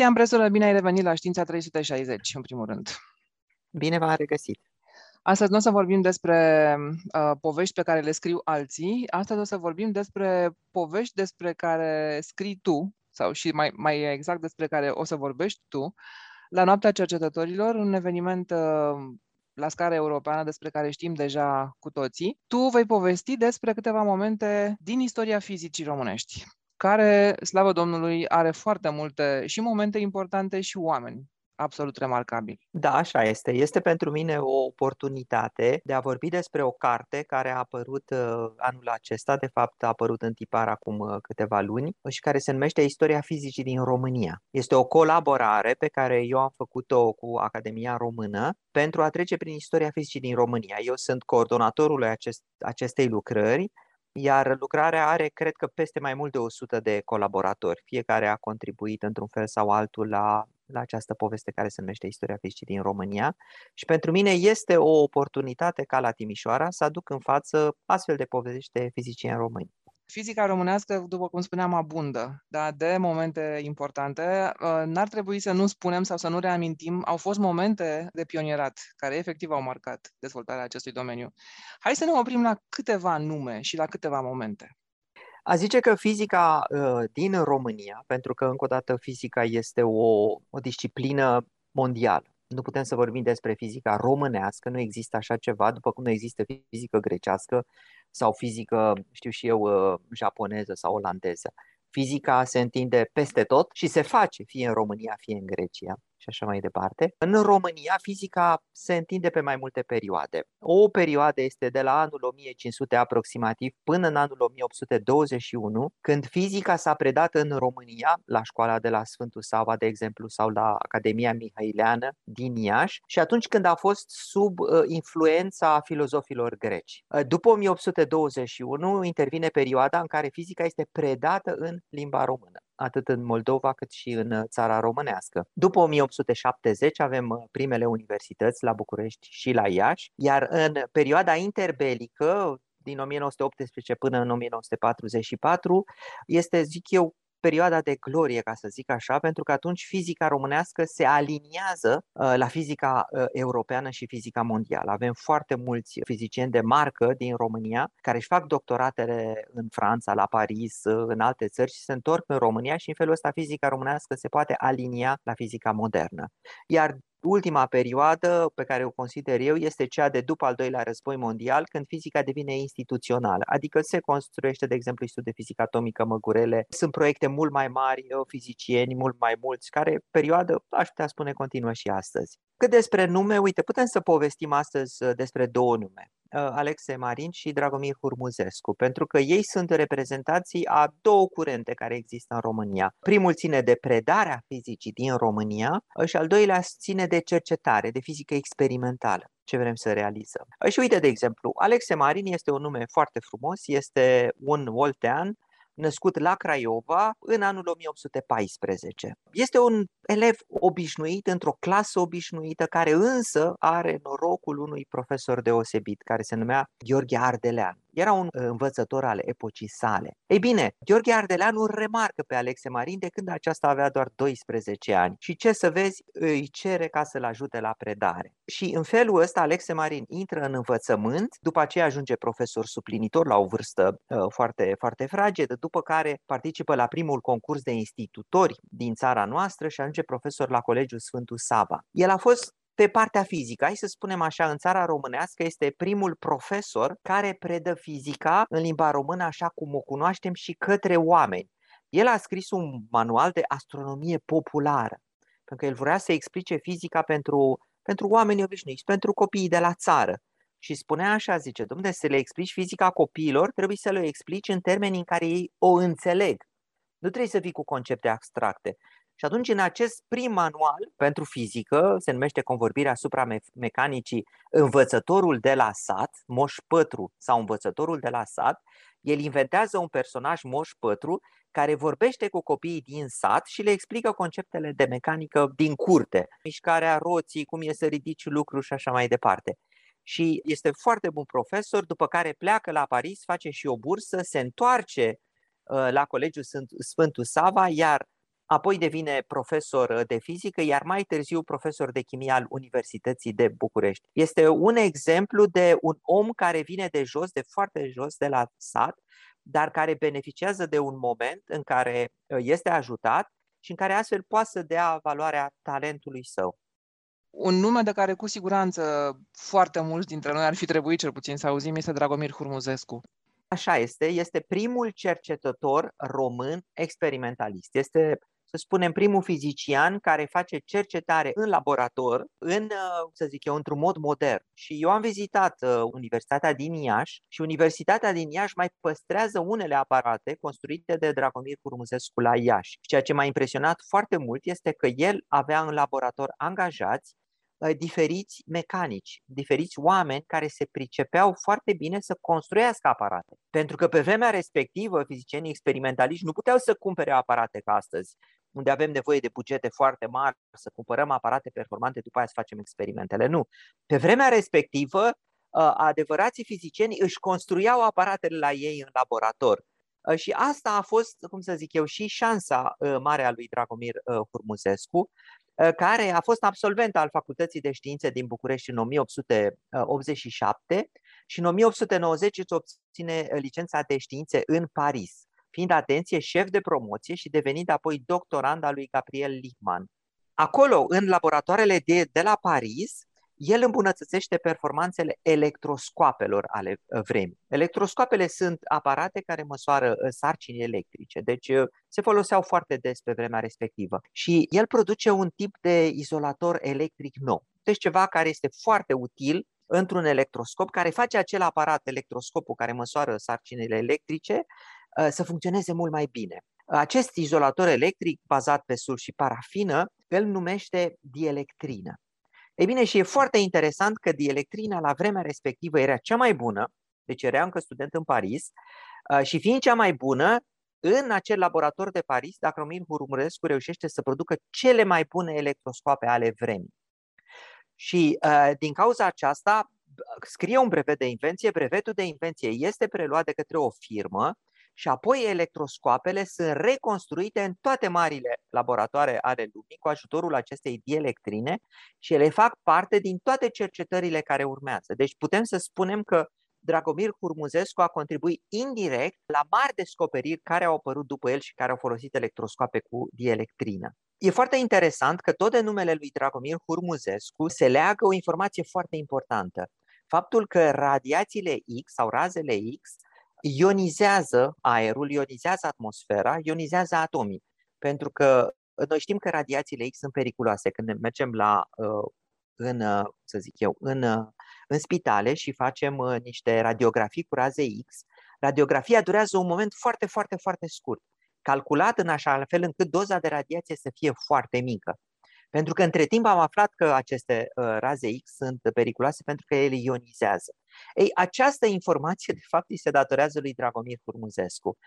Cristian Presură, bine ai revenit la Știința 360, în primul rând. Bine v-am regăsit. Astăzi nu o să vorbim despre uh, povești pe care le scriu alții, astăzi o să vorbim despre povești despre care scrii tu, sau și mai, mai exact despre care o să vorbești tu, la Noaptea Cercetătorilor, un eveniment uh, la scară europeană despre care știm deja cu toții. Tu vei povesti despre câteva momente din istoria fizicii românești care, slavă Domnului, are foarte multe și momente importante și oameni absolut remarcabili. Da, așa este. Este pentru mine o oportunitate de a vorbi despre o carte care a apărut uh, anul acesta, de fapt a apărut în tipar acum uh, câteva luni și care se numește Istoria fizicii din România. Este o colaborare pe care eu am făcut-o cu Academia Română pentru a trece prin istoria fizicii din România. Eu sunt coordonatorul acest, acestei lucrări iar lucrarea are, cred că, peste mai mult de 100 de colaboratori. Fiecare a contribuit într-un fel sau altul la, la această poveste care se numește Istoria fizicii din România și pentru mine este o oportunitate ca la Timișoara să aduc în față astfel de povești de fizicieni români. Fizica românească, după cum spuneam, abundă da, de momente importante. Uh, n-ar trebui să nu spunem sau să nu reamintim, au fost momente de pionierat care efectiv au marcat dezvoltarea acestui domeniu. Hai să ne oprim la câteva nume și la câteva momente. A zice că fizica uh, din România, pentru că încă o dată fizica este o, o disciplină mondială, nu putem să vorbim despre fizica românească, nu există așa ceva, după cum nu există fizică grecească sau fizică, știu și eu, uh, japoneză sau olandeză. Fizica se întinde peste tot și se face, fie în România, fie în Grecia și așa mai departe. În România, fizica se întinde pe mai multe perioade. O perioadă este de la anul 1500 aproximativ până în anul 1821, când fizica s-a predat în România, la școala de la Sfântul Sava, de exemplu, sau la Academia Mihaileană din Iași, și atunci când a fost sub uh, influența filozofilor greci. Uh, după 1821 intervine perioada în care fizica este predată în limba română atât în Moldova cât și în uh, țara românească. După 1870 avem uh, primele universități la București și la Iași, iar în perioada interbelică, din 1918 până în 1944, este, zic eu, perioada de glorie, ca să zic așa, pentru că atunci fizica românească se aliniază uh, la fizica uh, europeană și fizica mondială. Avem foarte mulți fizicieni de marcă din România care își fac doctoratele în Franța, la Paris, uh, în alte țări și se întorc în România și în felul ăsta fizica românească se poate alinia la fizica modernă. Iar Ultima perioadă pe care o consider eu este cea de după al doilea război mondial, când fizica devine instituțională, adică se construiește, de exemplu, Institutul de Fizică Atomică Măgurele, sunt proiecte mult mai mari, fizicieni mult mai mulți, care perioadă, aș putea spune, continuă și astăzi. Cât despre nume, uite, putem să povestim astăzi uh, despre două nume. Uh, Alexe Marin și Dragomir Hurmuzescu, pentru că ei sunt reprezentații a două curente care există în România. Primul ține de predarea fizicii din România uh, și al doilea ține de cercetare, de fizică experimentală ce vrem să realizăm. Și uite, de exemplu, Alexe Marin este un nume foarte frumos, este un oltean născut la Craiova în anul 1814. Este un elev obișnuit într-o clasă obișnuită, care însă are norocul unui profesor deosebit, care se numea Gheorghe Ardelean. Era un învățător al epocii sale. Ei bine, Gheorghe Ardeleanu remarcă pe Alexe Marin de când aceasta avea doar 12 ani și ce să vezi, îi cere ca să-l ajute la predare. Și în felul ăsta Alexe Marin intră în învățământ, după aceea ajunge profesor suplinitor la o vârstă uh, foarte, foarte fragedă, după care participă la primul concurs de institutori din țara noastră și ajunge profesor la Colegiul Sfântul Sava. El a fost pe partea fizică, hai să spunem așa, în țara românească este primul profesor care predă fizica în limba română așa cum o cunoaștem și către oameni. El a scris un manual de astronomie populară, pentru că el vrea să explice fizica pentru, pentru oamenii obișnuiți, pentru copiii de la țară. Și spunea așa, zice, domnule, să le explici fizica copiilor, trebuie să le explici în termeni în care ei o înțeleg. Nu trebuie să vii cu concepte abstracte. Și atunci, în acest prim manual pentru fizică, se numește Convorbirea asupra me- mecanicii Învățătorul de la sat, Moș Pătru sau Învățătorul de la sat, el inventează un personaj Moș Pătru care vorbește cu copiii din sat și le explică conceptele de mecanică din curte, mișcarea roții, cum e să ridici lucruri și așa mai departe. Și este foarte bun profesor, după care pleacă la Paris, face și o bursă, se întoarce uh, la Colegiul Sfântul Sava, iar apoi devine profesor de fizică, iar mai târziu profesor de chimie al Universității de București. Este un exemplu de un om care vine de jos, de foarte jos, de la sat, dar care beneficiază de un moment în care uh, este ajutat și în care astfel poate să dea valoarea talentului său. Un nume de care cu siguranță foarte mulți dintre noi ar fi trebuit cel puțin să auzim este Dragomir Hurmuzescu. Așa este, este primul cercetător român experimentalist. Este să spunem, primul fizician care face cercetare în laborator, în, uh, să zic eu, într-un mod modern. Și eu am vizitat uh, Universitatea din Iași și Universitatea din Iași mai păstrează unele aparate construite de Dragomir Curmuzescu la Iași. Și ceea ce m-a impresionat foarte mult este că el avea în laborator angajați uh, diferiți mecanici, diferiți oameni care se pricepeau foarte bine să construiască aparate. Pentru că pe vremea respectivă, fizicienii experimentaliști nu puteau să cumpere aparate ca astăzi unde avem nevoie de bugete foarte mari, să cumpărăm aparate performante, după aia să facem experimentele. Nu. Pe vremea respectivă, uh, adevărații fizicieni își construiau aparatele la ei în laborator. Uh, și asta a fost, cum să zic eu, și șansa uh, mare a lui Dragomir Hurmuzescu, care a fost absolvent al Facultății de Științe din București în 1887 și în 1890 îți obține licența de științe în Paris fiind, atenție, șef de promoție și devenind apoi doctorand al lui Gabriel Lichtmann. Acolo, în laboratoarele de, de la Paris, el îmbunătățește performanțele electroscoapelor ale uh, vremii. Electroscoapele sunt aparate care măsoară uh, sarcini electrice, deci uh, se foloseau foarte des pe vremea respectivă. Și el produce un tip de izolator electric nou. Deci ceva care este foarte util într-un electroscop, care face acel aparat, electroscopul care măsoară sarcinile electrice, Uh, să funcționeze mult mai bine. Acest izolator electric bazat pe sulf și parafină îl numește dielectrină. Ei bine, și e foarte interesant că dielectrina la vremea respectivă era cea mai bună, deci era încă student în Paris, uh, și fiind cea mai bună, în acel laborator de Paris, dacă Romil Hurmurescu reușește să producă cele mai bune electroscoape ale vremii. Și uh, din cauza aceasta scrie un brevet de invenție, brevetul de invenție este preluat de către o firmă și apoi electroscoapele sunt reconstruite în toate marile laboratoare ale lumii cu ajutorul acestei dielectrine și ele fac parte din toate cercetările care urmează. Deci putem să spunem că Dragomir Hurmuzescu a contribuit indirect la mari descoperiri care au apărut după el și care au folosit electroscoape cu dielectrină. E foarte interesant că tot de numele lui Dragomir Hurmuzescu se leagă o informație foarte importantă. Faptul că radiațiile X sau razele X ionizează aerul, ionizează atmosfera, ionizează atomii. Pentru că noi știm că radiațiile X sunt periculoase. Când mergem la, uh, în, uh, să zic eu, în, uh, în spitale și facem niște radiografii cu raze X, radiografia durează un moment foarte, foarte, foarte scurt, calculat în așa fel încât doza de radiație să fie foarte mică. Pentru că între timp am aflat că aceste uh, raze X sunt periculoase pentru că ele ionizează. Ei, această informație, de fapt, îi se datorează lui Dragomir Hurmuzescu.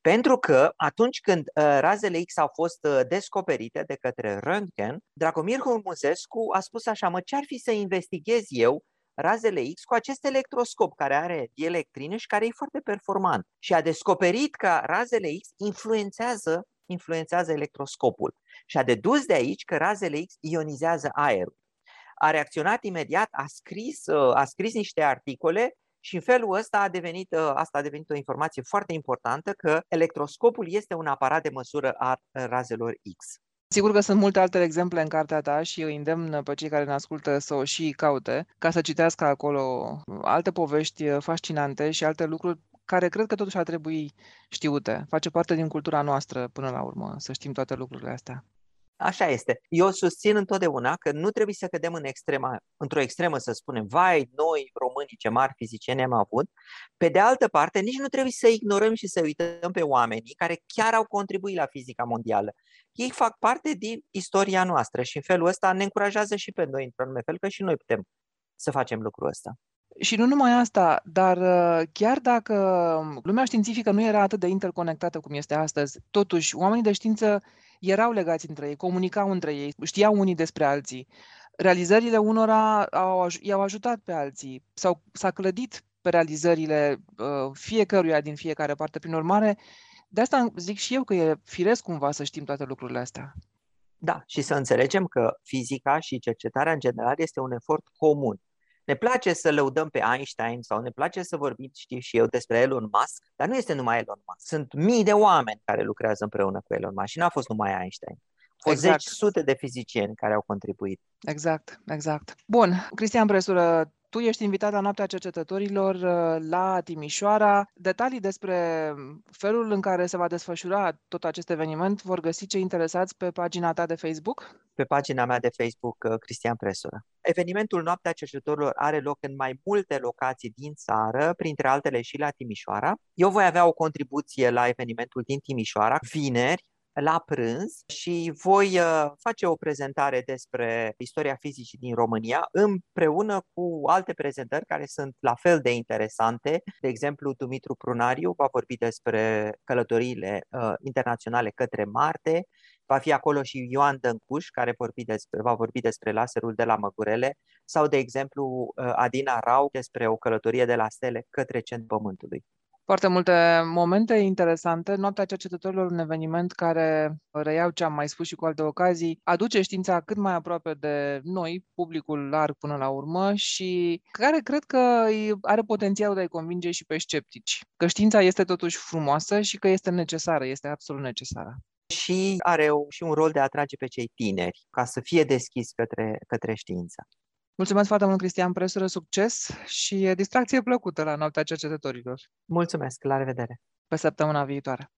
Pentru că atunci când uh, razele X au fost uh, descoperite de către Röntgen, Dragomir Hurmuzescu a spus așa, mă, ce ar fi să investighez eu razele X cu acest electroscop care are dielectrine și care e foarte performant. Și a descoperit că razele X influențează influențează electroscopul și a dedus de aici că razele X ionizează aerul. A reacționat imediat, a scris, uh, a scris niște articole și în felul ăsta a devenit, uh, asta a devenit o informație foarte importantă că electroscopul este un aparat de măsură a razelor X. Sigur că sunt multe alte exemple în cartea ta și îi îndemn pe cei care ne ascultă să o și caute, ca să citească acolo alte povești fascinante și alte lucruri care cred că totuși ar trebui știute. Face parte din cultura noastră până la urmă, să știm toate lucrurile astea. Așa este. Eu susțin întotdeauna că nu trebuie să cădem în extrema, într-o extremă să spunem, vai, noi românii ce mari fizicieni am avut. Pe de altă parte, nici nu trebuie să ignorăm și să uităm pe oamenii care chiar au contribuit la fizica mondială. Ei fac parte din istoria noastră și în felul ăsta ne încurajează și pe noi, într-un fel, că și noi putem să facem lucrul ăsta. Și nu numai asta, dar uh, chiar dacă lumea științifică nu era atât de interconectată cum este astăzi, totuși oamenii de știință erau legați între ei, comunicau între ei, știau unii despre alții. Realizările unora au, i-au ajutat pe alții, sau s-a clădit pe realizările uh, fiecăruia din fiecare parte. Prin urmare, De asta zic și eu că e firesc cumva să știm toate lucrurile astea. Da, și să înțelegem că fizica și cercetarea în general este un efort comun. Ne place să lăudăm pe Einstein sau ne place să vorbim, știu și eu, despre Elon Musk, dar nu este numai Elon Musk. Sunt mii de oameni care lucrează împreună cu Elon Musk și n-a fost numai Einstein. Au fost exact. zeci sute de fizicieni care au contribuit. Exact, exact. Bun, Cristian Presură, tu ești invitat la Noaptea Cercetătorilor uh, la Timișoara. Detalii despre felul în care se va desfășura tot acest eveniment vor găsi cei interesați pe pagina ta de Facebook? Pe pagina mea de Facebook, uh, Cristian Presură. Evenimentul Noaptea Cercetătorilor are loc în mai multe locații din țară, printre altele și la Timișoara. Eu voi avea o contribuție la evenimentul din Timișoara, vineri, la prânz și voi uh, face o prezentare despre istoria fizicii din România împreună cu alte prezentări care sunt la fel de interesante. De exemplu, Dumitru Prunariu va vorbi despre călătoriile uh, internaționale către Marte, va fi acolo și Ioan Dăncuș care vorbi despre, va vorbi despre laserul de la Măgurele. Sau, de exemplu, uh, Adina Rau despre o călătorie de la stele către centrul Pământului foarte multe momente interesante. Noaptea cercetătorilor, un eveniment care, reiau ce am mai spus și cu alte ocazii, aduce știința cât mai aproape de noi, publicul larg până la urmă și care cred că are potențialul de a-i convinge și pe sceptici. Că știința este totuși frumoasă și că este necesară, este absolut necesară și are și un rol de a atrage pe cei tineri ca să fie deschis către, către știință. Mulțumesc foarte mult, Cristian Presură, succes și distracție plăcută la Noaptea Cercetătorilor. Mulțumesc, la revedere! Pe săptămâna viitoare!